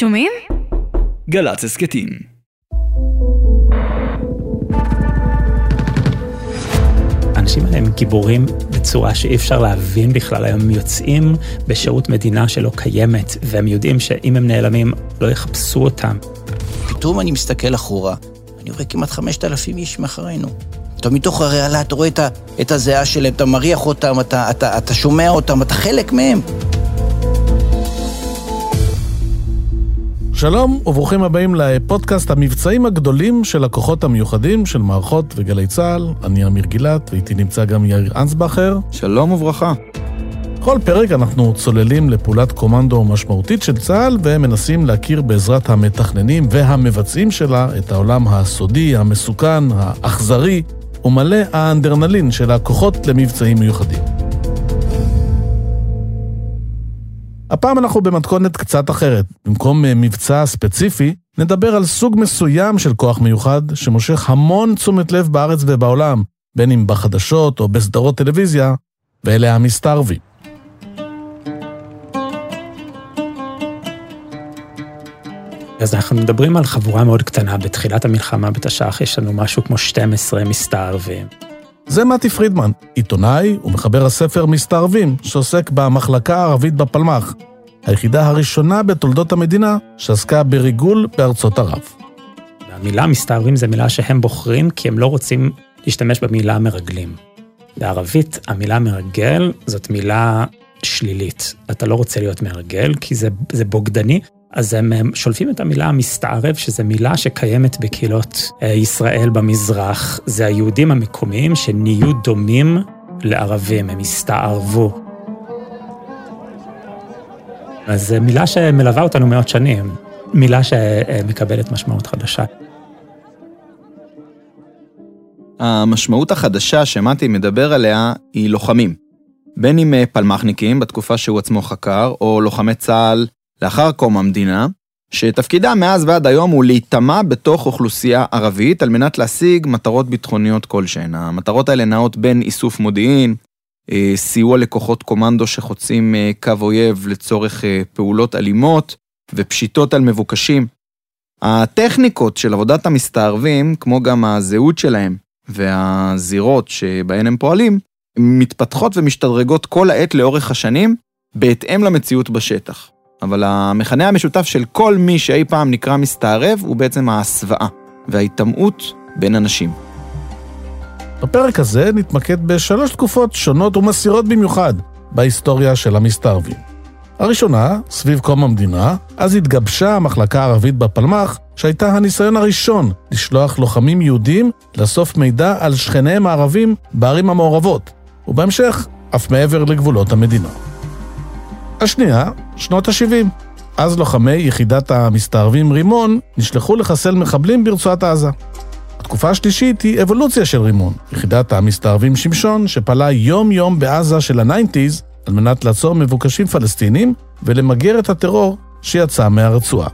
שומעים? גל"צ הסכתים. האנשים האלה הם גיבורים בצורה שאי אפשר להבין בכלל, הם יוצאים בשירות מדינה שלא קיימת, והם יודעים שאם הם נעלמים, לא יחפשו אותם. פתאום אני מסתכל אחורה, אני רואה כמעט 5,000 איש מאחורינו. אתה מתוך הרעלה, אתה רואה את הזיעה שלהם, אתה מריח אותם, אתה, אתה, אתה שומע אותם, אתה חלק מהם. שלום וברוכים הבאים לפודקאסט המבצעים הגדולים של הכוחות המיוחדים של מערכות וגלי צה"ל. אני אמיר גילת, ואיתי נמצא גם יאיר אנסבכר. שלום וברכה. בכל פרק אנחנו צוללים לפעולת קומנדו משמעותית של צה"ל ומנסים להכיר בעזרת המתכננים והמבצעים שלה את העולם הסודי, המסוכן, האכזרי ומלא האנדרנלין של הכוחות למבצעים מיוחדים. הפעם אנחנו במתכונת קצת אחרת. במקום אה, מבצע ספציפי, נדבר על סוג מסוים של כוח מיוחד שמושך המון תשומת לב בארץ ובעולם, בין אם בחדשות או בסדרות טלוויזיה, ואלה המסתערבים. אז אנחנו מדברים על חבורה מאוד קטנה, בתחילת המלחמה בתש"ח יש לנו משהו כמו 12 מסתערבים. זה מתי פרידמן, עיתונאי ומחבר הספר מסתערבים, שעוסק במחלקה הערבית בפלמ"ח, היחידה הראשונה בתולדות המדינה שעסקה בריגול בארצות ערב. המילה מסתערבים זה מילה שהם בוחרים כי הם לא רוצים להשתמש במילה מרגלים. בערבית המילה מרגל זאת מילה שלילית. אתה לא רוצה להיות מרגל כי זה, זה בוגדני, אז הם שולפים את המילה מסתערב, שזו מילה שקיימת בקהילות אה, ישראל במזרח. זה היהודים המקומיים שנהיו דומים לערבים, הם הסתערבו. אז זו מילה שמלווה אותנו מאות שנים, מילה שמקבלת משמעות חדשה. המשמעות החדשה שמתי מדבר עליה היא לוחמים. בין אם אה, פלמחניקים בתקופה שהוא עצמו חקר, או לוחמי צה"ל לאחר קום המדינה, שתפקידם מאז ועד היום הוא להיטמע בתוך אוכלוסייה ערבית על מנת להשיג מטרות ביטחוניות כלשהן. המטרות האלה נעות בין איסוף מודיעין, אה, סיוע לכוחות קומנדו שחוצים אה, קו אויב לצורך אה, פעולות אלימות ופשיטות על מבוקשים. הטכניקות של עבודת המסתערבים, כמו גם הזהות שלהם והזירות שבהן הם פועלים, מתפתחות ומשתדרגות כל העת לאורך השנים, בהתאם למציאות בשטח. אבל המכנה המשותף של כל מי שאי פעם נקרא מסתערב הוא בעצם ההסוואה וההיטמעות בין אנשים. בפרק הזה נתמקד בשלוש תקופות שונות ומסעירות במיוחד בהיסטוריה של המסתערבים. הראשונה, סביב קום המדינה, אז התגבשה המחלקה הערבית בפלמ"ח, שהייתה הניסיון הראשון לשלוח לוחמים יהודים לאסוף מידע על שכניהם הערבים בערים המעורבות, ובהמשך, אף מעבר לגבולות המדינה. השנייה, שנות ה-70. אז לוחמי יחידת המסתערבים רימון נשלחו לחסל מחבלים ברצועת עזה. התקופה השלישית היא אבולוציה של רימון, יחידת המסתערבים שמשון, שפעלה יום-יום בעזה של ה nineties על מנת לעצור מבוקשים פלסטינים ולמגר את הטרור שיצא מהרצועה.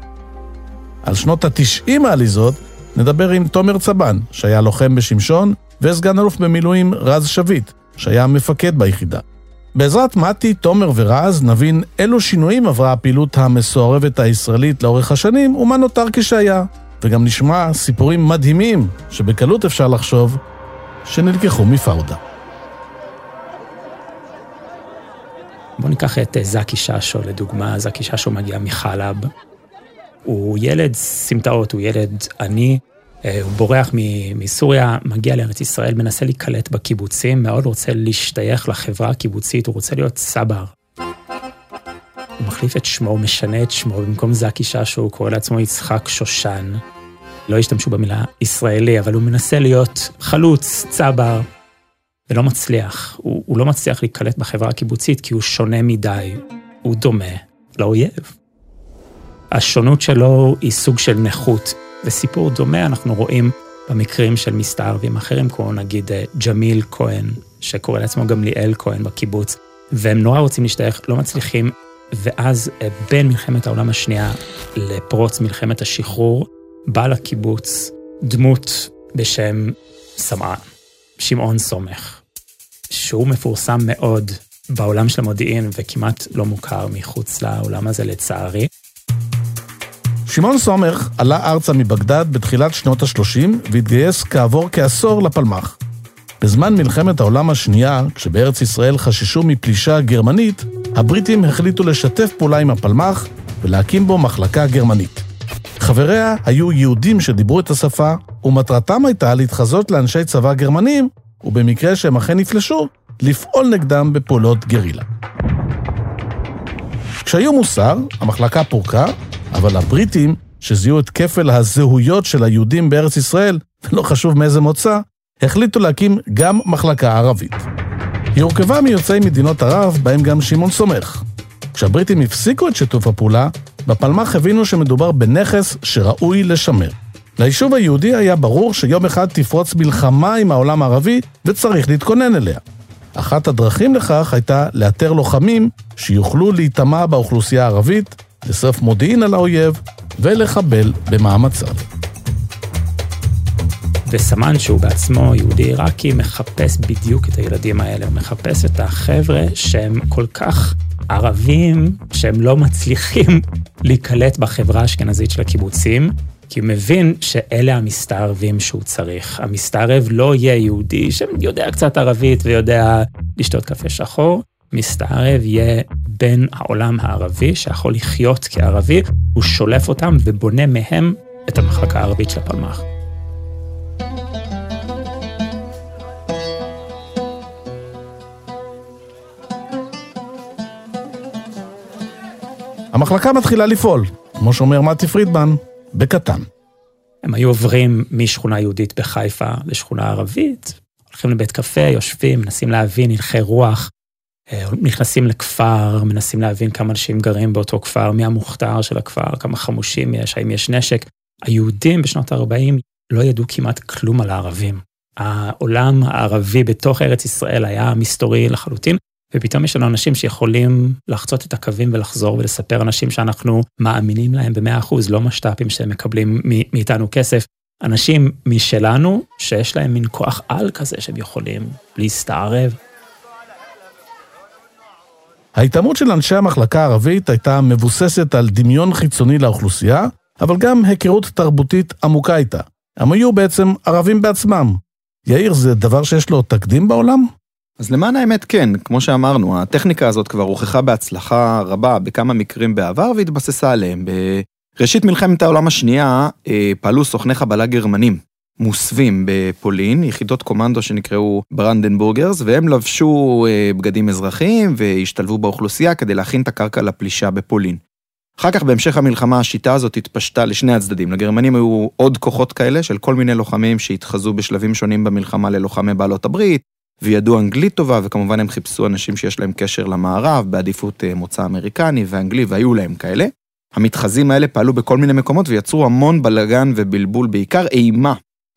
על שנות התשעים העליזות נדבר עם תומר צבן, שהיה לוחם בשמשון, וסגן אלוף במילואים רז שביט, שהיה מפקד ביחידה. בעזרת מתי, תומר ורז נבין אילו שינויים עברה הפעילות המסוערבת הישראלית לאורך השנים ומה נותר כשהיה. וגם נשמע סיפורים מדהימים שבקלות אפשר לחשוב שנלקחו מפאודה. בואו ניקח את אה, זקי ששו לדוגמה, זקי ששו מגיע מחלב. הוא ילד סמטאות, הוא ילד עני, אה, הוא בורח מסוריה, מגיע לארץ ישראל, מנסה להיקלט בקיבוצים, מאוד רוצה להשתייך לחברה הקיבוצית, הוא רוצה להיות סבר. הוא מחליף את שמו, הוא משנה את שמו, במקום זקי ששו הוא קורא לעצמו יצחק שושן. לא השתמשו במילה ישראלי, אבל הוא מנסה להיות חלוץ, צבר, ולא מצליח. הוא, הוא לא מצליח להיקלט בחברה הקיבוצית כי הוא שונה מדי, הוא דומה לאויב. השונות שלו היא סוג של נכות. וסיפור דומה אנחנו רואים במקרים של מסתערבים אחרים, כמו נגיד אה, ג'מיל כהן, שקורא לעצמו גם ליאל כהן בקיבוץ, והם נורא רוצים להשתייך, לא מצליחים, ואז אה, בין מלחמת העולם השנייה לפרוץ מלחמת השחרור, בא לקיבוץ דמות בשם סמאן, שמעון סומך, שהוא מפורסם מאוד בעולם של המודיעין וכמעט לא מוכר מחוץ לעולם הזה לצערי. שמעון סומך עלה ארצה מבגדד בתחילת שנות ה-30 והתגייס כעבור כעשור לפלמ"ח. בזמן מלחמת העולם השנייה, כשבארץ ישראל חששו מפלישה גרמנית, הבריטים החליטו לשתף פעולה עם הפלמ"ח ולהקים בו מחלקה גרמנית. חבריה היו יהודים שדיברו את השפה, ומטרתם הייתה להתחזות לאנשי צבא גרמנים, ובמקרה שהם אכן נפלשו, לפעול נגדם בפעולות גרילה. כשהיו מוסר, המחלקה פורקה, אבל הבריטים, שזיהו את כפל הזהויות של היהודים בארץ ישראל, ולא חשוב מאיזה מוצא, החליטו להקים גם מחלקה ערבית. היא הורכבה מיוצאי מדינות ערב, בהם גם שמעון סומך. כשהבריטים הפסיקו את שיתוף הפעולה, בפלמ"ח הבינו שמדובר בנכס שראוי לשמר. ליישוב היהודי היה ברור שיום אחד תפרוץ מלחמה עם העולם הערבי וצריך להתכונן אליה. אחת הדרכים לכך הייתה לאתר לוחמים שיוכלו להיטמע באוכלוסייה הערבית, לאסוף מודיעין על האויב ולחבל במאמציו. וסמן שהוא בעצמו יהודי עיראקי מחפש בדיוק את הילדים האלה, הוא מחפש את החבר'ה שהם כל כך ערבים, שהם לא מצליחים להיקלט בחברה האשכנזית של הקיבוצים, כי הוא מבין שאלה המסתערבים שהוא צריך. המסתערב לא יהיה יהודי שיודע קצת ערבית ויודע לשתות קפה שחור, מסתערב יהיה בן העולם הערבי שיכול לחיות כערבי, הוא שולף אותם ובונה מהם את המחלקה הערבית של הפלמ"ח. המחלקה מתחילה לפעול, כמו שאומר מתי פרידמן, בקטן. הם היו עוברים משכונה יהודית בחיפה לשכונה ערבית, הולכים לבית קפה, יושבים, מנסים להבין הלכי רוח, אה, נכנסים לכפר, מנסים להבין כמה אנשים גרים באותו כפר, מי המוכתר של הכפר, כמה חמושים יש, האם יש נשק. היהודים בשנות ה-40 לא ידעו כמעט כלום על הערבים. העולם הערבי בתוך ארץ ישראל היה מסתורי לחלוטין, ופתאום יש לנו אנשים שיכולים לחצות את הקווים ולחזור ולספר אנשים שאנחנו מאמינים להם במאה אחוז, לא משת"פים שהם מקבלים מאיתנו כסף. אנשים משלנו, שיש להם מין כוח על כזה שהם יכולים להסתערב. ההתעמות של אנשי המחלקה הערבית הייתה מבוססת על דמיון חיצוני לאוכלוסייה, אבל גם היכרות תרבותית עמוקה איתה. הם היו בעצם ערבים בעצמם. יאיר, זה דבר שיש לו תקדים בעולם? אז למען האמת כן, כמו שאמרנו, הטכניקה הזאת כבר הוכחה בהצלחה רבה בכמה מקרים בעבר והתבססה עליהם. בראשית מלחמת העולם השנייה אה, פעלו סוכני חבלה גרמנים מוסווים בפולין, יחידות קומנדו שנקראו ברנדנבורגרס, והם לבשו אה, בגדים אזרחיים והשתלבו באוכלוסייה כדי להכין את הקרקע לפלישה בפולין. אחר כך בהמשך המלחמה השיטה הזאת התפשטה לשני הצדדים. לגרמנים היו עוד כוחות כאלה של כל מיני לוחמים שהתחזו בשלבים שונים במלחמה ללוחמי בעלות הברית, וידעו אנגלית טובה, וכמובן הם חיפשו אנשים שיש להם קשר למערב, בעדיפות אה, מוצא אמריקני ואנגלי, והיו להם כאלה. המתחזים האלה פעלו בכל מיני מקומות ויצרו המון בלגן ובלבול, בעיקר אימה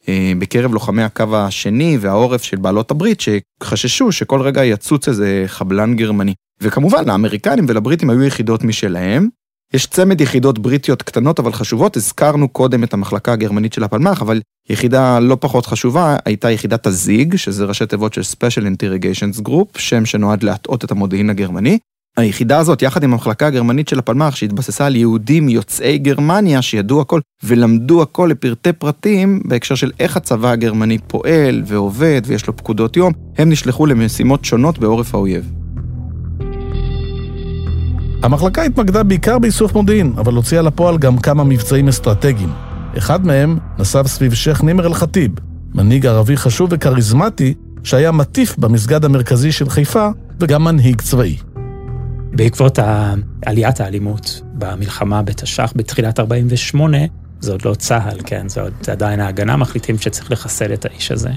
אה, בקרב לוחמי הקו השני והעורף של בעלות הברית, שחששו שכל רגע יצוץ איזה חבלן גרמני. וכמובן, לאמריקנים ולבריטים היו יחידות משלהם, יש צמד יחידות בריטיות קטנות אבל חשובות, הזכרנו קודם את המחלקה הגרמנית של הפלמ"ח, אבל יחידה לא פחות חשובה הייתה יחידת הזיג, שזה ראשי תיבות של Special Interrogations Group, שם שנועד להטעות את המודיעין הגרמני. היחידה הזאת, יחד עם המחלקה הגרמנית של הפלמ"ח, שהתבססה על יהודים יוצאי גרמניה שידעו הכל ולמדו הכל לפרטי פרטים בהקשר של איך הצבא הגרמני פועל ועובד ויש לו פקודות יום, הם נשלחו למשימות שונות בעורף האויב. המחלקה התמקדה בעיקר באיסוף מודיעין, אבל הוציאה לפועל גם כמה מבצעים אסטרטגיים. אחד מהם נסב סביב שייח' נימר אל-חטיב, מנהיג ערבי חשוב וכריזמטי, שהיה מטיף במסגד המרכזי של חיפה, וגם מנהיג צבאי. בעקבות עליית האלימות במלחמה בתש"ח בתחילת 48', זה עוד לא צה"ל, כן, זה, עוד, עדיין ההגנה, מחליטים שצריך לחסל את האיש הזה.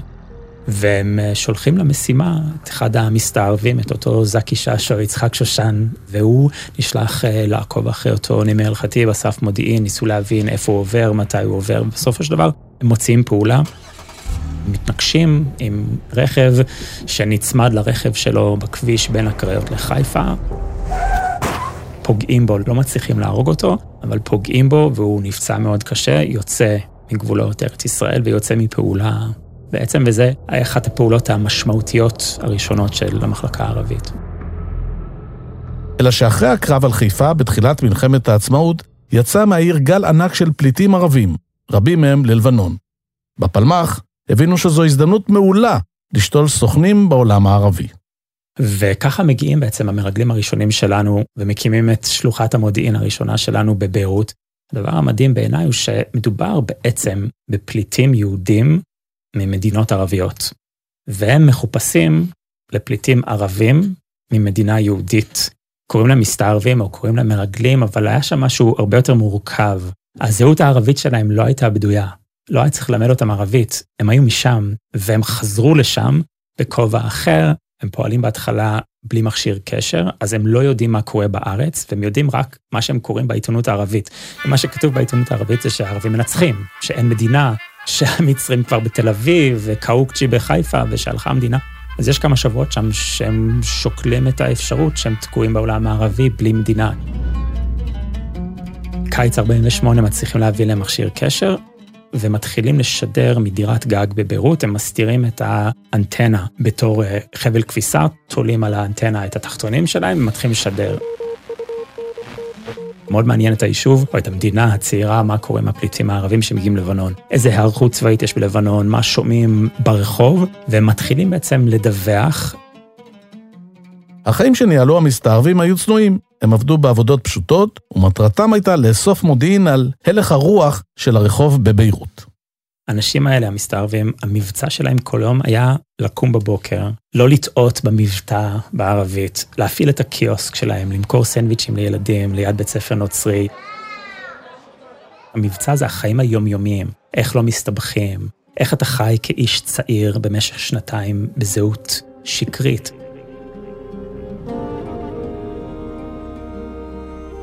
והם אה, שולחים למשימה את אחד המסתערבים, את אותו זקי ששו, יצחק שושן, והוא נשלח אה, לעקוב אחרי אותו נימר הלכתי, אסף מודיעין, ניסו להבין איפה הוא עובר, מתי הוא עובר, בסופו של דבר הם מוציאים פעולה. מתנגשים עם רכב שנצמד לרכב שלו בכביש בין הקריות לחיפה. פוגעים בו, לא מצליחים להרוג אותו, אבל פוגעים בו והוא נפצע מאוד קשה, יוצא מגבולות ארץ ישראל ויוצא מפעולה בעצם, וזה אחת הפעולות המשמעותיות הראשונות של המחלקה הערבית. אלא שאחרי הקרב על חיפה, בתחילת מלחמת העצמאות, יצא מהעיר גל ענק של פליטים ערבים, רבים מהם ללבנון. בפלמ"ח הבינו שזו הזדמנות מעולה לשתול סוכנים בעולם הערבי. וככה מגיעים בעצם המרגלים הראשונים שלנו ומקימים את שלוחת המודיעין הראשונה שלנו בביירות. הדבר המדהים בעיניי הוא שמדובר בעצם בפליטים יהודים ממדינות ערביות, והם מחופשים לפליטים ערבים ממדינה יהודית. קוראים להם מסתערבים או קוראים להם מרגלים, אבל היה שם משהו הרבה יותר מורכב. הזהות הערבית שלהם לא הייתה בדויה. לא היה צריך ללמד אותם ערבית, הם היו משם, והם חזרו לשם בכובע אחר, הם פועלים בהתחלה בלי מכשיר קשר, אז הם לא יודעים מה קורה בארץ, והם יודעים רק מה שהם קוראים בעיתונות הערבית. ומה שכתוב בעיתונות הערבית זה שהערבים מנצחים, שאין מדינה, שהמצרים כבר בתל אביב, וקאוקצ'י בחיפה, ושהלכה המדינה. אז יש כמה שבועות שם שהם שוקלים את האפשרות שהם תקועים בעולם הערבי בלי מדינה. קיץ 48 מצליחים להביא להם מכשיר קשר, ומתחילים לשדר מדירת גג בביירות, הם מסתירים את האנטנה בתור אה, חבל כביסה, תולים על האנטנה את התחתונים שלהם ומתחילים לשדר. מאוד מעניין את היישוב או את המדינה הצעירה, מה קורה עם הפליטים הערבים שמגיעים ללבנון. איזה היערכות צבאית יש בלבנון, מה שומעים ברחוב, והם מתחילים בעצם לדווח. החיים שניהלו המסתערבים היו צנועים. הם עבדו בעבודות פשוטות, ומטרתם הייתה לאסוף מודיעין על הלך הרוח של הרחוב בביירות. האנשים האלה, המסתערבים, המבצע שלהם כל יום היה לקום בבוקר, לא לטעות במבטא בערבית, להפעיל את הקיוסק שלהם, למכור סנדוויצ'ים לילדים ליד בית ספר נוצרי. המבצע זה החיים היומיומיים, איך לא מסתבכים, איך אתה חי כאיש צעיר במשך שנתיים בזהות שקרית.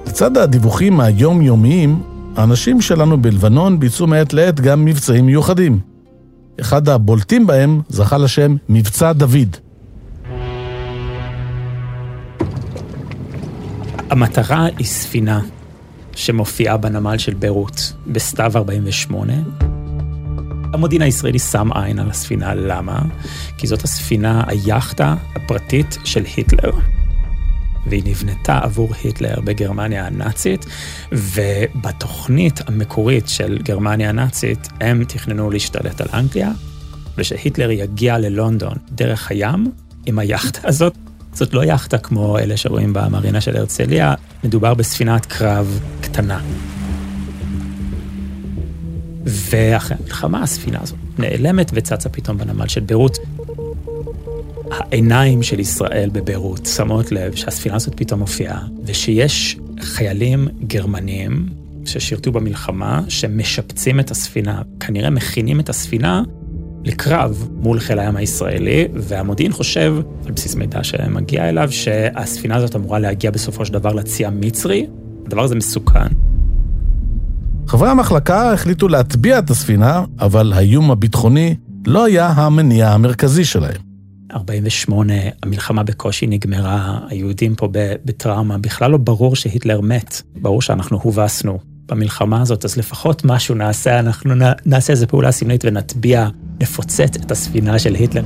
לצד הדיווחים היומיומיים, האנשים שלנו בלבנון ביצעו מעת לעת גם מבצעים מיוחדים. אחד הבולטים בהם זכה לשם מבצע דוד. המטרה היא ספינה שמופיעה בנמל של ביירות בסתיו 48. המודיעין הישראלי שם עין על הספינה, למה? כי זאת הספינה, היאכטה הפרטית של היטלר. והיא נבנתה עבור היטלר בגרמניה הנאצית, ובתוכנית המקורית של גרמניה הנאצית, הם תכננו להשתלט על אנגליה, ושהיטלר יגיע ללונדון דרך הים עם היאכטה הזאת. זאת לא יאכטה כמו אלה שרואים במרינה של הרצליה, מדובר בספינת קרב קטנה. ואחרי המלחמה הספינה הזאת נעלמת וצצה פתאום בנמל של ביירות. העיניים של ישראל בביירות שמות לב שהספינה הזאת פתאום מופיעה, ושיש חיילים גרמנים ששירתו במלחמה, שמשפצים את הספינה, כנראה מכינים את הספינה לקרב מול חיל הים הישראלי, והמודיעין חושב, על בסיס מידע שמגיע אליו, שהספינה הזאת אמורה להגיע בסופו של דבר לצי המצרי. הדבר הזה מסוכן. חברי המחלקה החליטו להטביע את הספינה, אבל האיום הביטחוני לא היה המניע המרכזי שלהם. 48, המלחמה בקושי נגמרה, היהודים פה בטראומה, בכלל לא ברור שהיטלר מת, ברור שאנחנו הובסנו במלחמה הזאת, אז לפחות משהו נעשה, אנחנו נעשה איזה פעולה סמלית ונטביע, נפוצץ את הספינה של היטלר.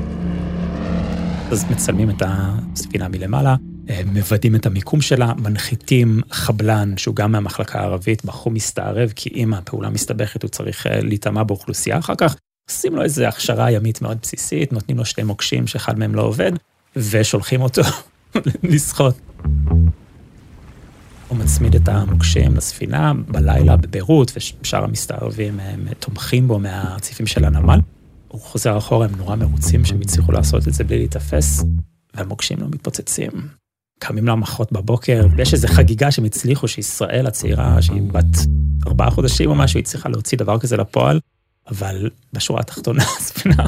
אז מצלמים את הספינה מלמעלה, אה, מוודאים את המיקום שלה, מנחיתים חבלן שהוא גם מהמחלקה הערבית, בחור מסתערב, כי אם הפעולה מסתבכת הוא צריך אה, להיטמע באוכלוסייה אחר כך, עושים לו איזו הכשרה ימית מאוד בסיסית, נותנים לו שתי מוקשים שאחד מהם לא עובד, ושולחים אותו לשחות. הוא מצמיד את המוקשים לספינה בלילה בביירות, ושאר המסתערבים הם תומכים בו מהרציפים של הנמל. הוא חוזר אחורה, הם נורא מרוצים שהם הצליחו לעשות את זה בלי להיתפס, והמוקשים לא מתפוצצים. קמים למחות בבוקר, ויש איזו חגיגה שהם הצליחו, שישראל הצעירה, שהיא בת ארבעה חודשים או משהו, היא צריכה להוציא דבר כזה לפועל, אבל בשורה התחתונה הספינה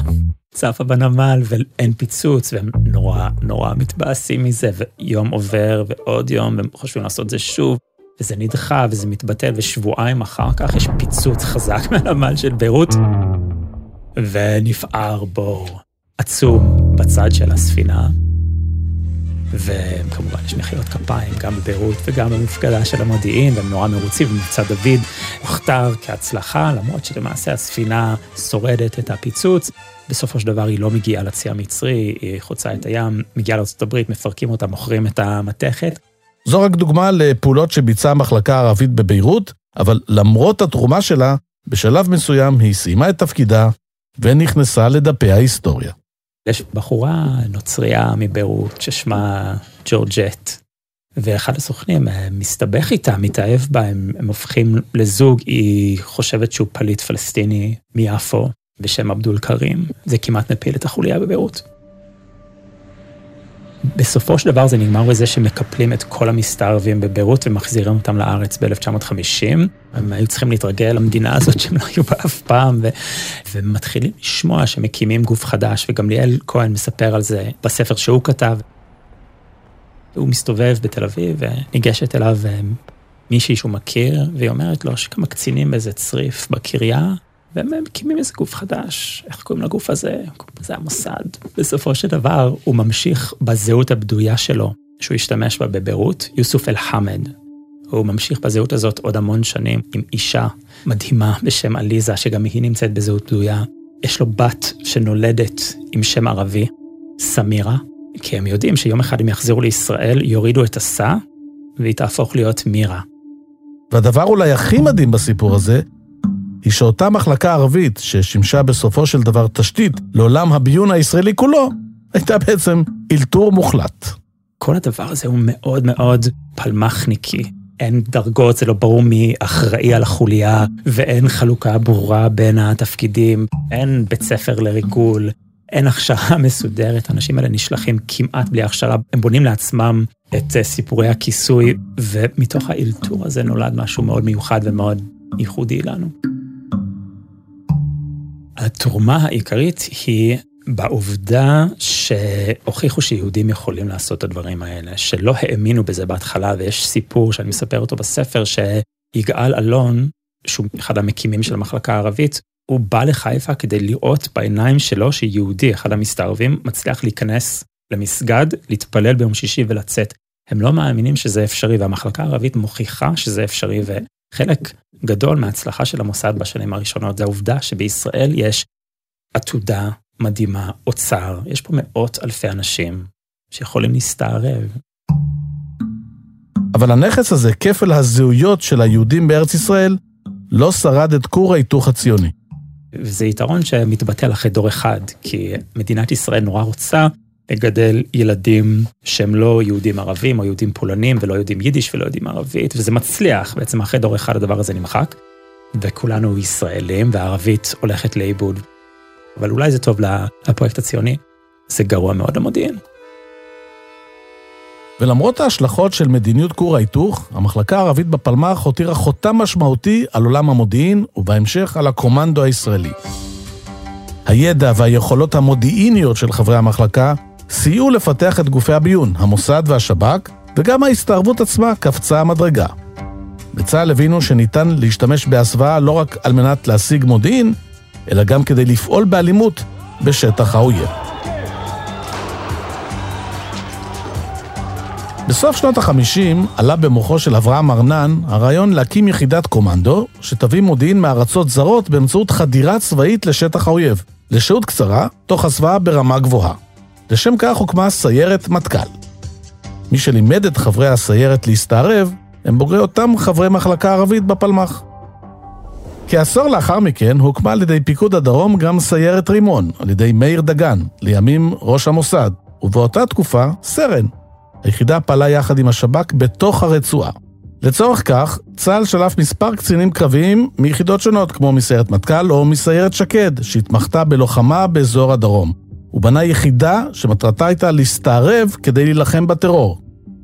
צפה בנמל ואין פיצוץ, והם נורא נורא מתבאסים מזה, ויום עובר ועוד יום, והם חושבים לעשות זה שוב, וזה נדחה וזה מתבטל, ושבועיים אחר כך יש פיצוץ חזק מהנמל של ביירות, ונפער בור עצום בצד של הספינה. וכמובן יש מחיאות כפיים גם בביירות וגם במפקדה של המודיעין, והם נורא מרוצים, ומבצע דוד הוכתר כהצלחה, למרות שלמעשה הספינה שורדת את הפיצוץ. בסופו של דבר היא לא מגיעה לצי המצרי, היא חוצה את הים, מגיעה לארה"ב, מפרקים אותה, מוכרים את המתכת. זו רק דוגמה לפעולות שביצעה המחלקה הערבית בביירות, אבל למרות התרומה שלה, בשלב מסוים היא סיימה את תפקידה ונכנסה לדפי ההיסטוריה. יש בחורה נוצרייה מביירות ששמה ג'ורג'ט, ואחד הסוכנים אה, מסתבך איתה, מתאהב בה, הם, הם הופכים לזוג, היא חושבת שהוא פליט פלסטיני מיפו בשם אבדול כרים, זה כמעט מפיל את החוליה בביירות. בסופו של דבר זה נגמר בזה שמקפלים את כל המסתערבים בביירות ומחזירים אותם לארץ ב-1950. הם היו צריכים להתרגל למדינה הזאת שהם לא היו בה אף פעם, ו- ומתחילים לשמוע שמקימים גוף חדש, וגם ליאל כהן מספר על זה בספר שהוא כתב. הוא מסתובב בתל אביב וניגשת אליו אה, מישהי שהוא מכיר, והיא אומרת לו שכמה קצינים באיזה צריף בקריה, והם מקימים איזה גוף חדש, איך קוראים לגוף הזה? זה המוסד. בסופו של דבר, הוא ממשיך בזהות הבדויה שלו, שהוא השתמש בה בביירות, יוסוף אל-חמד. הוא ממשיך בזהות הזאת עוד המון שנים עם אישה מדהימה בשם עליזה, שגם היא נמצאת בזהות בדויה. יש לו בת שנולדת עם שם ערבי, סמירה, כי הם יודעים שיום אחד הם יחזרו לישראל, יורידו את הסע, והיא תהפוך להיות מירה. והדבר אולי הכי מדהים בסיפור הזה, היא שאותה מחלקה ערבית, ששימשה בסופו של דבר תשתית לעולם הביון הישראלי כולו, הייתה בעצם אלתור מוחלט. כל הדבר הזה הוא מאוד מאוד פלמחניקי. אין דרגות, זה לא ברור מי אחראי על החוליה, ואין חלוקה ברורה בין התפקידים, אין בית ספר לריגול, אין הכשרה מסודרת, האנשים האלה נשלחים כמעט בלי הכשרה, הם בונים לעצמם את אה, סיפורי הכיסוי, ומתוך האלתור הזה נולד משהו מאוד מיוחד ומאוד ייחודי לנו. התרומה העיקרית היא בעובדה שהוכיחו שיהודים יכולים לעשות את הדברים האלה, שלא האמינו בזה בהתחלה, ויש סיפור שאני מספר אותו בספר, שיגאל אלון, שהוא אחד המקימים של המחלקה הערבית, הוא בא לחיפה כדי לראות בעיניים שלו שיהודי, אחד המסתערבים, מצליח להיכנס למסגד, להתפלל ביום שישי ולצאת. הם לא מאמינים שזה אפשרי, והמחלקה הערבית מוכיחה שזה אפשרי, וחלק גדול מההצלחה של המוסד בשנים הראשונות זה העובדה שבישראל יש עתודה מדהימה, אוצר, יש פה מאות אלפי אנשים שיכולים להסתערב. אבל הנכס הזה, כפל הזהויות של היהודים בארץ ישראל, לא שרד את כור ההיתוך הציוני. וזה יתרון שמתבטל אחרי דור אחד, כי מדינת ישראל נורא רוצה לגדל ילדים שהם לא יהודים ערבים או יהודים פולנים ולא יודעים יידיש ולא יודעים ערבית, וזה מצליח, בעצם אחרי דור אחד הדבר הזה נמחק, וכולנו ישראלים והערבית הולכת לאיבוד. אבל אולי זה טוב לפרויקט הציוני, זה גרוע מאוד למודיעין. ולמרות ההשלכות של מדיניות כור ההיתוך, המחלקה הערבית בפלמ"ח הותירה חותם משמעותי על עולם המודיעין, ובהמשך על הקומנדו הישראלי. הידע והיכולות המודיעיניות של חברי המחלקה סייעו לפתח את גופי הביון, המוסד והשב"כ, וגם ההסתערבות עצמה קפצה המדרגה. בצה"ל הבינו שניתן להשתמש בהסוואה לא רק על מנת להשיג מודיעין, אלא גם כדי לפעול באלימות בשטח האויב. בסוף שנות ה-50 עלה במוחו של אברהם ארנן הרעיון להקים יחידת קומנדו שתביא מודיעין מארצות זרות באמצעות חדירה צבאית לשטח האויב, לשהות קצרה, תוך הסוואה ברמה גבוהה. לשם כך הוקמה סיירת מטכ"ל. מי שלימד את חברי הסיירת להסתערב הם בוגרי אותם חברי מחלקה ערבית בפלמ"ח. כעשור לאחר מכן הוקמה על ידי פיקוד הדרום גם סיירת רימון, על ידי מאיר דגן, לימים ראש המוסד, ובאותה תקופה סרן, היחידה פעלה יחד עם השב"כ בתוך הרצועה. לצורך כך, צה"ל שלף מספר קצינים קרביים מיחידות שונות, כמו מסיירת מטכ"ל או מסיירת שקד, שהתמחתה בלוחמה באזור הדרום. הוא בנה יחידה שמטרתה הייתה להסתערב כדי להילחם בטרור,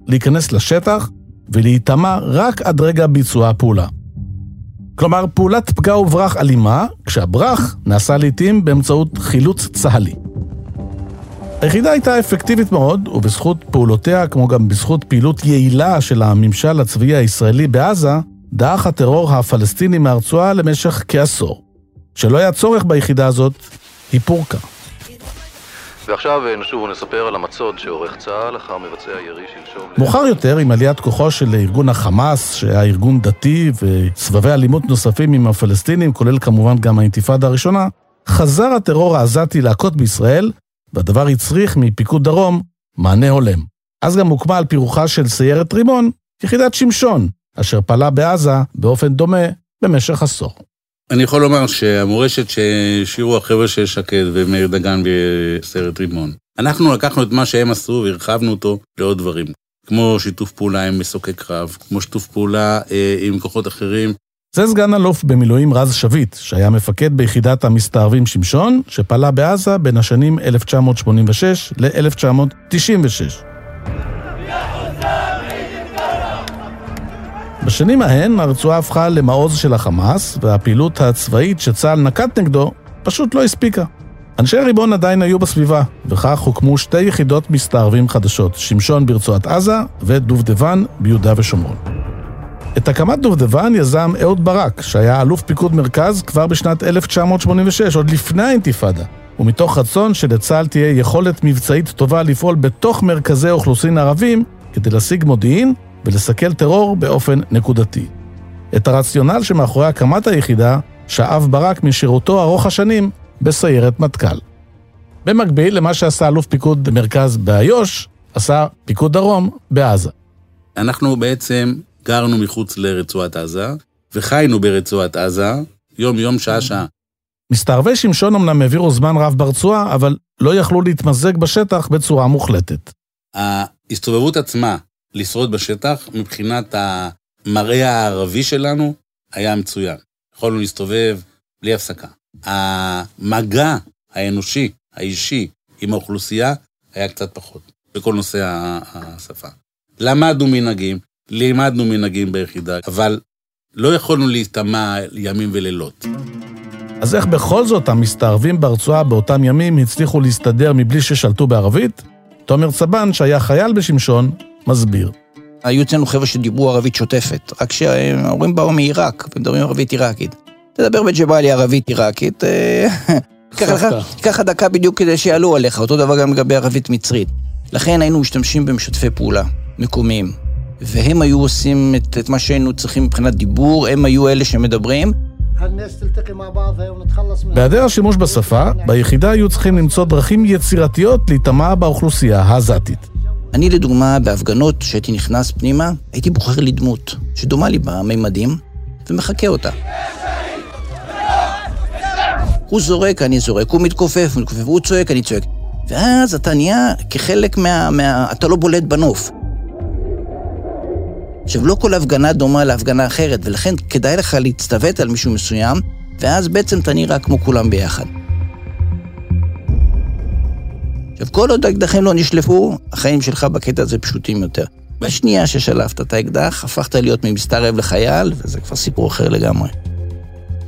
להיכנס לשטח ולהיטמע רק עד רגע ביצוע הפעולה. כלומר, פעולת פגע וברח אלימה, כשהברח נעשה לעיתים באמצעות חילוץ צה"לי. היחידה הייתה אפקטיבית מאוד, ובזכות פעולותיה, כמו גם בזכות פעילות יעילה של הממשל הצבאי הישראלי בעזה, דעך הטרור הפלסטיני מהרצועה למשך כעשור. כשלא היה צורך ביחידה הזאת, היא פורקה. ועכשיו אה, נשוב ונספר על המצוד שעורך צה"ל אחר מבצע ירי שלשום. מאוחר יותר, עם עליית כוחו של ארגון החמאס, שהיה ארגון דתי, וסבבי אלימות נוספים עם הפלסטינים, כולל כמובן גם האינתיפאדה הראשונה, חזר הטרור העזתי להכות בישראל, והדבר הצריך מפיקוד דרום מענה הולם. אז גם הוקמה על פי רוחה של סיירת רימון, יחידת שמשון, אשר פעלה בעזה באופן דומה במשך עשור. אני יכול לומר שהמורשת שהשאירו החבר'ה של שקד ומאיר דגן בסרט רימון, אנחנו לקחנו את מה שהם עשו והרחבנו אותו לעוד דברים, כמו שיתוף פעולה עם מסוקי קרב, כמו שיתוף פעולה אה, עם כוחות אחרים. זה סגן אלוף במילואים רז שביט, שהיה מפקד ביחידת המסתערבים שמשון, שפעלה בעזה בין השנים 1986 ל-1996. בשנים ההן הרצועה הפכה למעוז של החמאס, והפעילות הצבאית שצה"ל נקט נגדו פשוט לא הספיקה. אנשי הריבון עדיין היו בסביבה, וכך הוקמו שתי יחידות מסתערבים חדשות, שמשון ברצועת עזה ודובדבן ביהודה ושומרון. את הקמת דובדבן יזם אהוד ברק, שהיה אלוף פיקוד מרכז כבר בשנת 1986, עוד לפני האינתיפאדה, ומתוך רצון שלצה"ל תהיה יכולת מבצעית טובה לפעול בתוך מרכזי אוכלוסין ערבים כדי להשיג מודיעין ולסכל טרור באופן נקודתי. את הרציונל שמאחורי הקמת היחידה שאב ברק משירותו ארוך השנים בסיירת מטכ"ל. במקביל למה שעשה אלוף פיקוד מרכז באיו"ש, עשה פיקוד דרום בעזה. אנחנו בעצם גרנו מחוץ לרצועת עזה, וחיינו ברצועת עזה, יום-יום, שעה-שעה. מסתערבי שמשון אמנם העבירו זמן רב ברצועה, אבל לא יכלו להתמזג בשטח בצורה מוחלטת. ההסתובבות עצמה, לשרוד בשטח, מבחינת המראה הערבי שלנו, היה מצוין. יכולנו להסתובב בלי הפסקה. המגע האנושי, האישי, עם האוכלוסייה, היה קצת פחות, בכל נושא השפה. למדנו מנהגים, לימדנו מנהגים ביחידה, אבל לא יכולנו להסתמע ימים ולילות. אז איך בכל זאת המסתערבים ברצועה באותם ימים הצליחו להסתדר מבלי ששלטו בערבית? תומר צבן, שהיה חייל בשמשון, מסביר. היו אצלנו חבר'ה שדיברו ערבית שוטפת, רק שההורים באו מעיראק, ומדברים ערבית עיראקית. תדבר בג'באליה ערבית עיראקית, ייקח לך דקה בדיוק כדי שיעלו עליך, אותו דבר גם לגבי ערבית מצרית. לכן היינו משתמשים במשתפי פעולה מקומיים. והם היו עושים את, את מה שהיינו צריכים מבחינת דיבור, הם היו אלה שמדברים. בהיעדר השימוש בשפה, ביחידה היו צריכים למצוא דרכים יצירתיות להיטמע באוכלוסייה העזתית. אני לדוגמה, בהפגנות, כשהייתי נכנס פנימה, הייתי בוחר לי דמות שדומה לי בממדים, ומחקה אותה. הוא זורק, אני זורק, הוא מתכופף, הוא מתכופף, הוא צועק, אני צועק. ואז אתה נהיה כחלק מה... מה... אתה לא בולט בנוף. עכשיו, לא כל הפגנה דומה להפגנה אחרת, ולכן כדאי לך להצטוות על מישהו מסוים, ואז בעצם אתה נראה כמו כולם ביחד. עכשיו, כל עוד האקדחים לא נשלפו, החיים שלך בקטע הזה פשוטים יותר. בשנייה ששלפת את האקדח, הפכת להיות ממסתערב לחייל, וזה כבר סיפור אחר לגמרי.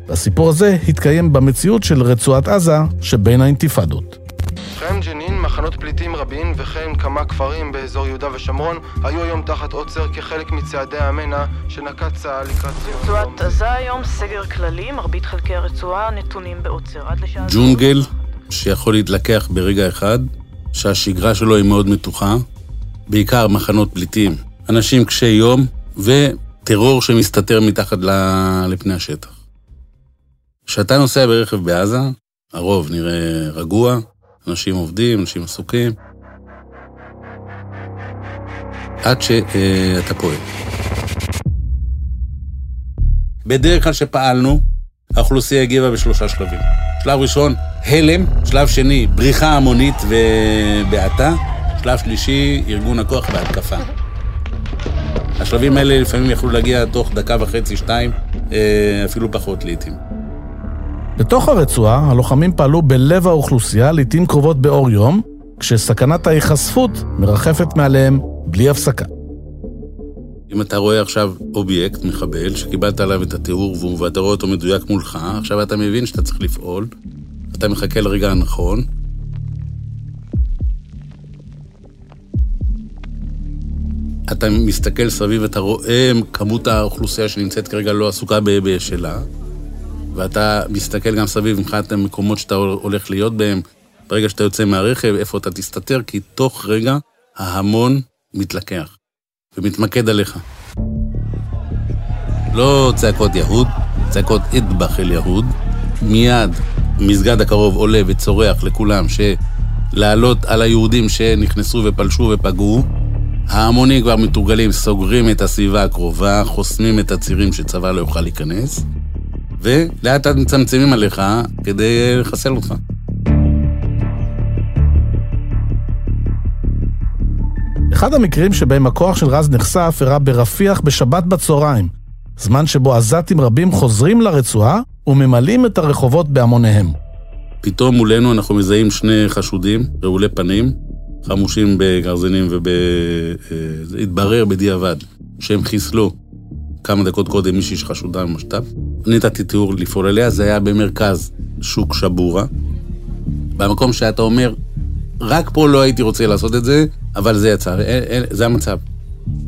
הסיפור הזה התקיים במציאות של רצועת עזה שבין האינתיפאדות. ובכן ג'נין, מחנות פליטים רבים וכן כמה כפרים באזור יהודה ושומרון היו היום תחת עוצר כחלק מצעדי המנע שנקט צה"ל לקראת סיום. רצועת עזה היום סגר כללי, מרבית חלקי הרצועה נתונים בעוצר. עד לשעה... ג'ונגל שיכול להתלקח ברגע אחד, שהשגרה שלו היא מאוד מתוחה, בעיקר מחנות פליטים, אנשים קשי יום וטרור שמסתתר מתחת לפני השטח. כשאתה נוסע ברכב בעזה, הרוב נראה רגוע, אנשים עובדים, אנשים עסוקים, עד שאתה פועל. בדרך כלל שפעלנו, האוכלוסייה הגיבה בשלושה שלבים. שלב ראשון, הלם, שלב שני, בריחה המונית ובעתה, שלב שלישי, ארגון הכוח בהתקפה. השלבים האלה לפעמים יכלו להגיע תוך דקה וחצי, שתיים, אפילו פחות לעיתים. בתוך הרצועה, הלוחמים פעלו בלב האוכלוסייה, לעיתים קרובות באור יום, כשסכנת ההיחשפות מרחפת מעליהם בלי הפסקה. אם אתה רואה עכשיו אובייקט, מחבל, שקיבלת עליו את התיאור ואתה רואה אותו מדויק מולך, עכשיו אתה מבין שאתה צריך לפעול, אתה מחכה לרגע הנכון. אתה מסתכל סביב, אתה רואה כמות האוכלוסייה שנמצאת כרגע לא עסוקה בשלה, ואתה מסתכל גם סביב מבחינת המקומות שאתה הולך להיות בהם, ברגע שאתה יוצא מהרכב, איפה אתה תסתתר, כי תוך רגע ההמון מתלקח ומתמקד עליך. לא צעקות יהוד, צעקות אדבח אל יהוד. מיד מסגד הקרוב עולה וצורח לכולם שלעלות על היהודים שנכנסו ופלשו ופגעו, ההמונים כבר מתורגלים, סוגרים את הסביבה הקרובה, חוסמים את הצירים שצבא לא יוכל להיכנס, ולאט לאט מצמצמים עליך כדי לחסל אותך. אחד המקרים שבהם הכוח של רז נחשף אירע ברפיח בשבת בצהריים, זמן שבו עזתים רבים חוזרים לרצועה וממלאים את הרחובות בהמוניהם. פתאום מולנו אנחנו מזהים שני חשודים, רעולי פנים, חמושים בגרזינים וב... זה התברר בדיעבד שהם חיסלו כמה דקות קודם מישהי שחשודה במשת"פ. נתתי תיאור לפעול עליה, זה היה במרכז שוק שבורה. במקום שאתה אומר, רק פה לא הייתי רוצה לעשות את זה, אבל זה יצא, זה המצב.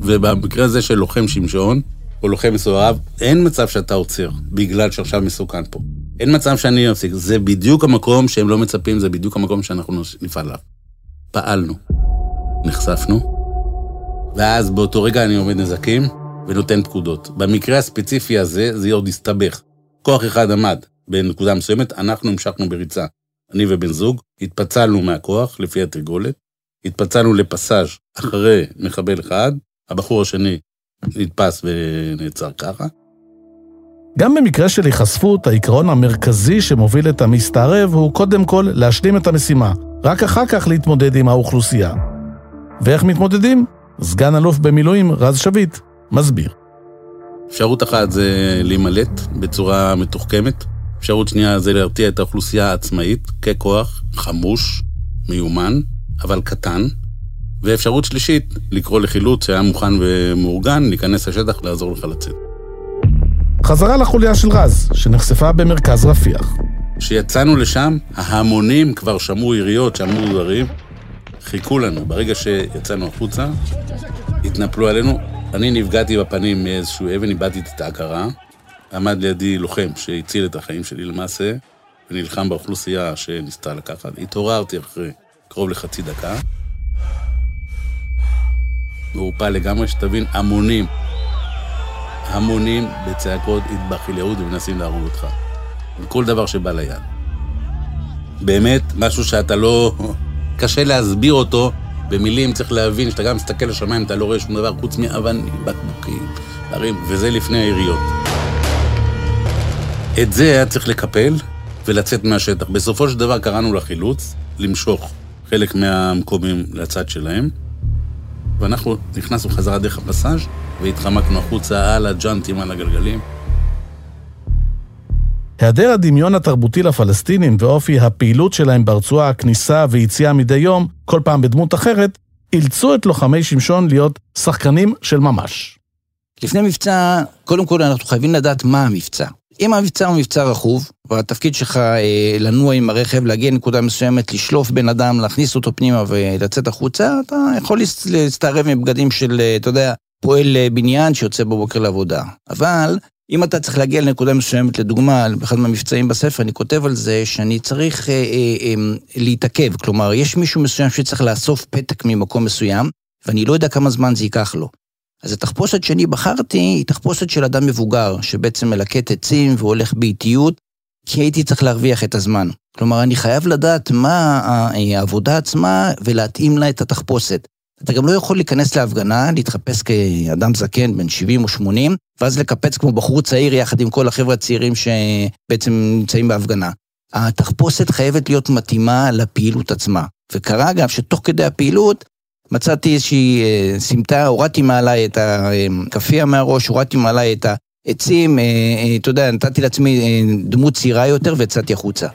ובמקרה הזה של לוחם שמשון, או לוחם מסואב, אין מצב שאתה עוצר, בגלל שעכשיו מסוכן פה. אין מצב שאני אפסיק, זה בדיוק המקום שהם לא מצפים, זה בדיוק המקום שאנחנו נפעל עליו. פעלנו, נחשפנו, ואז באותו רגע אני עומד נזקים ונותן פקודות. במקרה הספציפי הזה, זה עוד הסתבך. כוח אחד עמד בנקודה מסוימת, אנחנו המשכנו בריצה. אני ובן זוג, התפצלנו מהכוח לפי התרגולת, התפצלנו לפסאז' אחרי מחבל אחד, הבחור השני נתפס ונעצר ככה. גם במקרה של היחשפות, העיקרון המרכזי שמוביל את המסתערב הוא קודם כל להשלים את המשימה, רק אחר כך להתמודד עם האוכלוסייה. ואיך מתמודדים? סגן אלוף במילואים רז שביט מסביר. אפשרות אחת זה להימלט בצורה מתוחכמת. אפשרות שנייה זה להרתיע את האוכלוסייה העצמאית ככוח חמוש, מיומן, אבל קטן. ואפשרות שלישית, לקרוא לחילוץ שהיה מוכן ומאורגן, להיכנס לשטח, לעזור לך לצאת. חזרה לחוליה של רז, שנחשפה במרכז רפיח. כשיצאנו לשם, ההמונים כבר שמעו יריות, שמעו דברים, חיכו לנו. ברגע שיצאנו החוצה, התנפלו עלינו. אני נפגעתי בפנים מאיזשהו אבן, איבדתי את ההכרה. עמד לידי לוחם שהציל את החיים שלי למעשה, ונלחם באוכלוסייה שניסתה לקחת. התעוררתי אחרי קרוב לחצי דקה. מעורפל לגמרי, שתבין, המונים, המונים בצעקות התבחילות ומנסים להרוג אותך. כל דבר שבא ליד. באמת, משהו שאתה לא... קשה להסביר אותו במילים, צריך להבין שאתה גם מסתכל לשמיים, אתה לא רואה שום דבר חוץ מאבנים, בקבוקים, דברים, וזה לפני היריות. את זה היה צריך לקפל ולצאת מהשטח. בסופו של דבר קראנו לחילוץ, למשוך חלק מהמקומים לצד שלהם, ואנחנו נכנסנו חזרה דרך הפסאז' והתחמקנו החוצה על הג'אנטים, על הגלגלים. היעדר הדמיון התרבותי לפלסטינים ואופי הפעילות שלהם ברצועה, הכניסה ויציאה מדי יום, כל פעם בדמות אחרת, אילצו את לוחמי שמשון להיות שחקנים של ממש. לפני מבצע, קודם כל אנחנו חייבים לדעת מה המבצע. אם המבצע הוא מבצע רכוב, והתפקיד שלך אה, לנוע עם הרכב, להגיע לנקודה מסוימת, לשלוף בן אדם, להכניס אותו פנימה ולצאת החוצה, אתה יכול להסתערב עם בגדים של, אה, אתה יודע, פועל אה, בניין שיוצא בבוקר לעבודה. אבל אם אתה צריך להגיע לנקודה מסוימת, לדוגמה, באחד מהמבצעים בספר, אני כותב על זה שאני צריך אה, אה, אה, להתעכב. כלומר, יש מישהו מסוים שצריך לאסוף פתק ממקום מסוים, ואני לא יודע כמה זמן זה ייקח לו. אז התחפושת שאני בחרתי היא תחפושת של אדם מבוגר, שבעצם מלקט עצים והולך באיטיות, כי הייתי צריך להרוויח את הזמן. כלומר, אני חייב לדעת מה העבודה עצמה ולהתאים לה את התחפושת. אתה גם לא יכול להיכנס להפגנה, להתחפש כאדם זקן בן 70 או 80, ואז לקפץ כמו בחור צעיר יחד עם כל החבר'ה הצעירים שבעצם נמצאים בהפגנה. התחפושת חייבת להיות מתאימה לפעילות עצמה. וקרה גם שתוך כדי הפעילות מצאתי איזושהי אה, סמטה, הורדתי מעליי את הכאפיה מהראש, הורדתי מעליי את העצים, אה, אה, אתה יודע, נתתי לעצמי אה, דמות צעירה יותר ויצאתי החוצה.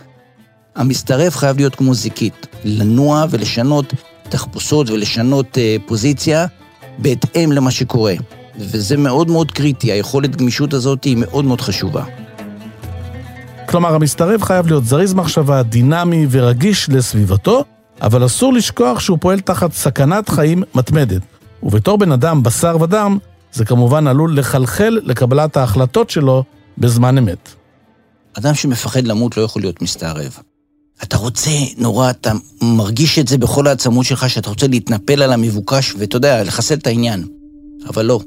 המסתרף חייב להיות כמו זיקית, לנוע ולשנות תחפושות ולשנות אה, פוזיציה בהתאם למה שקורה. וזה מאוד מאוד קריטי, היכולת גמישות הזאת היא מאוד מאוד חשובה. כלומר, המסתרב חייב להיות זריז מחשבה, דינמי ורגיש לסביבתו, אבל אסור לשכוח שהוא פועל תחת סכנת חיים מתמדת. ובתור בן אדם בשר ודם, זה כמובן עלול לחלחל לקבלת ההחלטות שלו בזמן אמת. אדם שמפחד למות לא יכול להיות מסתערב. אתה רוצה נורא, אתה מרגיש את זה בכל העצמות שלך, שאתה רוצה להתנפל על המבוקש, ואתה יודע, לחסל את העניין. אבל לא,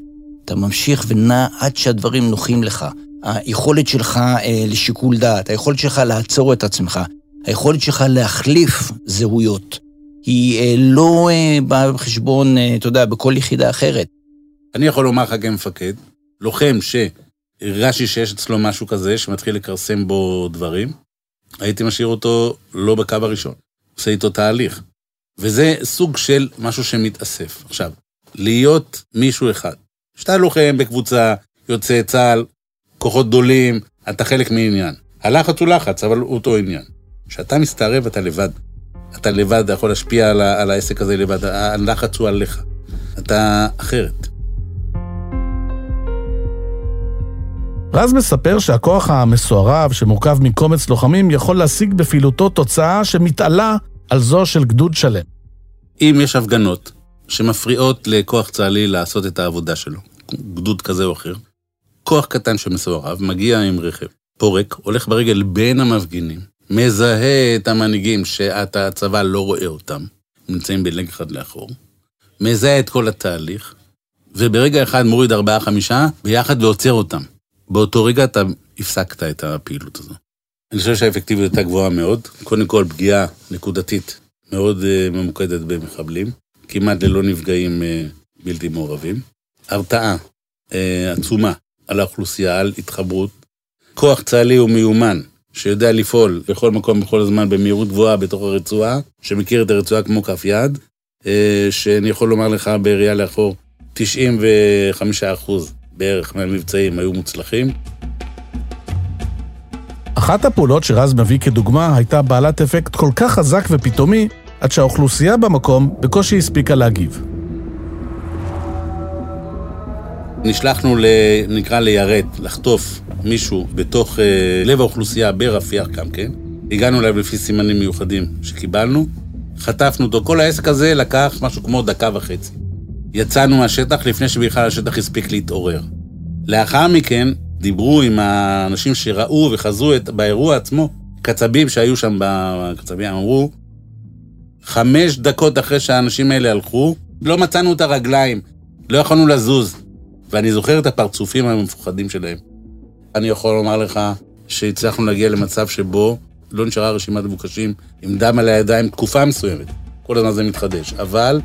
אתה ממשיך ונע עד שהדברים נוחים לך. היכולת שלך אה, לשיקול דעת, היכולת שלך לעצור את עצמך, היכולת שלך להחליף זהויות. היא אה, לא אה, באה בחשבון, אה, אתה יודע, בכל יחידה אחרת. אני יכול לומר לך כמפקד, לוחם שהרגשתי שיש אצלו משהו כזה, שמתחיל לכרסם בו דברים, הייתי משאיר אותו לא בקו הראשון, עושה איתו תהליך. וזה סוג של משהו שמתאסף. עכשיו, להיות מישהו אחד. שאתה לוחם בקבוצה, יוצא צה"ל, כוחות גדולים, אתה חלק מעניין. הלחץ הוא לחץ, אבל הוא אותו עניין. כשאתה מסתערב, אתה לבד. אתה לבד, אתה יכול להשפיע על, על העסק הזה לבד, הלחץ הוא עליך. אתה אחרת. רז מספר שהכוח המסוערב, שמורכב מקומץ לוחמים, יכול להשיג בפעילותו תוצאה שמתעלה על זו של גדוד שלם. אם יש הפגנות שמפריעות לכוח צה"לי לעשות את העבודה שלו, גדוד כזה או אחר, כוח קטן שמסוערב מגיע עם רכב, פורק, הולך ברגל בין המפגינים, מזהה את המנהיגים שהצבא לא רואה אותם, נמצאים בלג אחד לאחור, מזהה את כל התהליך, וברגע אחד מוריד ארבעה-חמישה, ביחד ועוצר אותם. באותו רגע אתה הפסקת את הפעילות הזו. אני חושב שהאפקטיביות הייתה גבוהה מאוד. קודם כל, פגיעה נקודתית מאוד uh, ממוקדת במחבלים, כמעט ללא נפגעים uh, בלתי מעורבים. הרתעה uh, עצומה על האוכלוסייה, על התחברות. כוח צה"לי ומיומן, שיודע לפעול בכל מקום, בכל הזמן, במהירות גבוהה בתוך הרצועה, שמכיר את הרצועה כמו כף יד, uh, שאני יכול לומר לך בראייה לאחור, 95 אחוז בערך מהמבצעים היו מוצלחים. אחת הפעולות שרז מביא כדוגמה הייתה בעלת אפקט כל כך חזק ופתאומי, עד שהאוכלוסייה במקום בקושי הספיקה להגיב. נשלחנו, ל... נקרא ליירט, לחטוף מישהו בתוך אה, לב האוכלוסייה ברפיח גם כן. הגענו אליו לפי סימנים מיוחדים שקיבלנו, חטפנו אותו. כל העסק הזה לקח משהו כמו דקה וחצי. יצאנו מהשטח לפני שבכלל השטח הספיק להתעורר. לאחר מכן דיברו עם האנשים שראו וחזו את, באירוע עצמו, קצבים שהיו שם בקצבים, אמרו, חמש דקות אחרי שהאנשים האלה הלכו, לא מצאנו את הרגליים, לא יכולנו לזוז. ואני זוכר את הפרצופים המפוחדים שלהם. אני יכול לומר לך שהצלחנו להגיע למצב שבו לא נשארה רשימת מבוקשים עם דם על הידיים תקופה מסוימת. כל הזמן זה מתחדש. אבל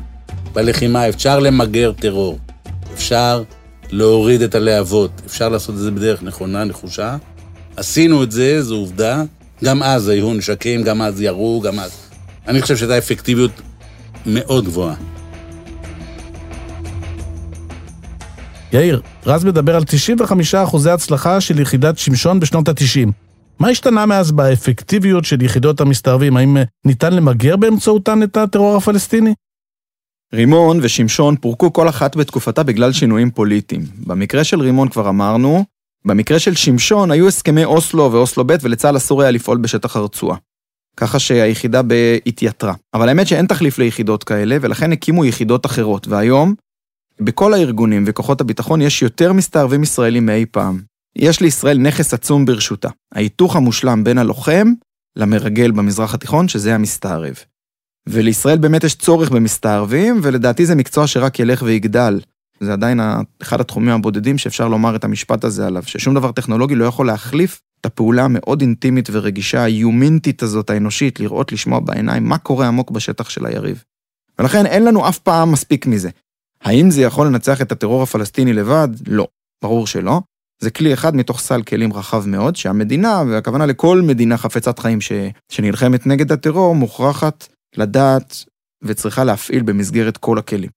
בלחימה אפשר למגר טרור, אפשר להוריד את הלהבות, אפשר לעשות את זה בדרך נכונה, נחושה. עשינו את זה, זו עובדה. גם אז היו נשקים, גם אז ירו, גם אז... אני חושב שהייתה אפקטיביות מאוד גבוהה. יאיר, רז מדבר על 95 אחוזי הצלחה של יחידת שמשון בשנות ה-90. מה השתנה מאז באפקטיביות של יחידות המסתערבים? האם ניתן למגר באמצעותן את הטרור הפלסטיני? רימון ושמשון פורקו כל אחת בתקופתה בגלל שינויים פוליטיים. במקרה של רימון כבר אמרנו, במקרה של שמשון היו הסכמי אוסלו ואוסלו ב' ולצה"ל אסור היה לפעול בשטח הרצועה. ככה שהיחידה התייתרה. אבל האמת שאין תחליף ליחידות כאלה, ולכן הקימו יחידות אחרות, והיום, בכל הארגונים וכוחות הביטחון יש יותר מסתערבים ישראלים מאי פעם. יש לישראל נכס עצום ברשותה, ההיתוך המושלם בין הלוחם למרגל במזרח התיכון, שזה המסתערב. ולישראל באמת יש צורך במסתערבים, ולדעתי זה מקצוע שרק ילך ויגדל. זה עדיין אחד התחומים הבודדים שאפשר לומר את המשפט הזה עליו, ששום דבר טכנולוגי לא יכול להחליף את הפעולה המאוד אינטימית ורגישה, היומינטית הזאת, האנושית, לראות, לשמוע בעיניים מה קורה עמוק בשטח של היריב. ולכן אין לנו אף פעם מספיק מזה. האם זה יכול לנצח את הטרור הפלסטיני לבד? לא. ברור שלא. זה כלי אחד מתוך סל כלים רחב מאוד, שהמדינה, והכוונה לכל מדינה חפצת חיים ש... שנלחמת נגד הטרור, מוכרחת לדעת וצריכה להפעיל במסגרת כל הכלים.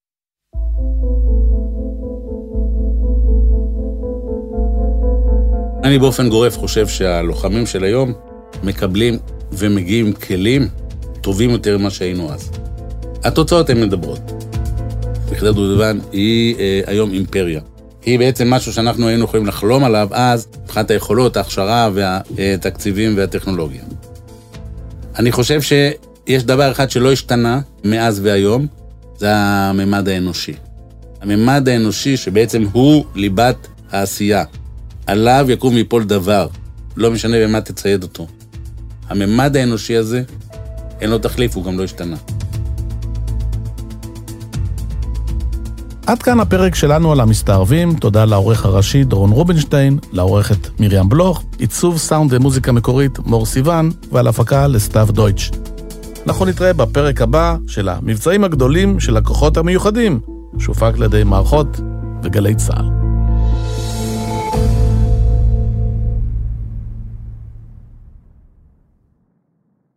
אני באופן גורף חושב שהלוחמים של היום מקבלים ומגיעים כלים טובים יותר ממה שהיינו אז. התוצאות הן מדברות. יחידת דודבן היא אה, היום אימפריה. היא בעצם משהו שאנחנו היינו יכולים לחלום עליו אז, מבחינת היכולות, ההכשרה והתקציבים והטכנולוגיה. אני חושב שיש דבר אחד שלא השתנה מאז והיום, זה הממד האנושי. הממד האנושי שבעצם הוא ליבת העשייה. עליו יקום ויפול דבר, לא משנה במה תצייד אותו. הממד האנושי הזה, אין לו תחליף, הוא גם לא השתנה. עד כאן הפרק שלנו על המסתערבים, תודה לעורך הראשי דורון רובינשטיין, לעורכת מרים בלוך, עיצוב סאונד ומוזיקה מקורית מור סיוון, ועל הפקה לסתיו דויטש. אנחנו נתראה בפרק הבא של המבצעים הגדולים של הכוחות המיוחדים, שהופק על ידי מערכות וגלי צה"ל.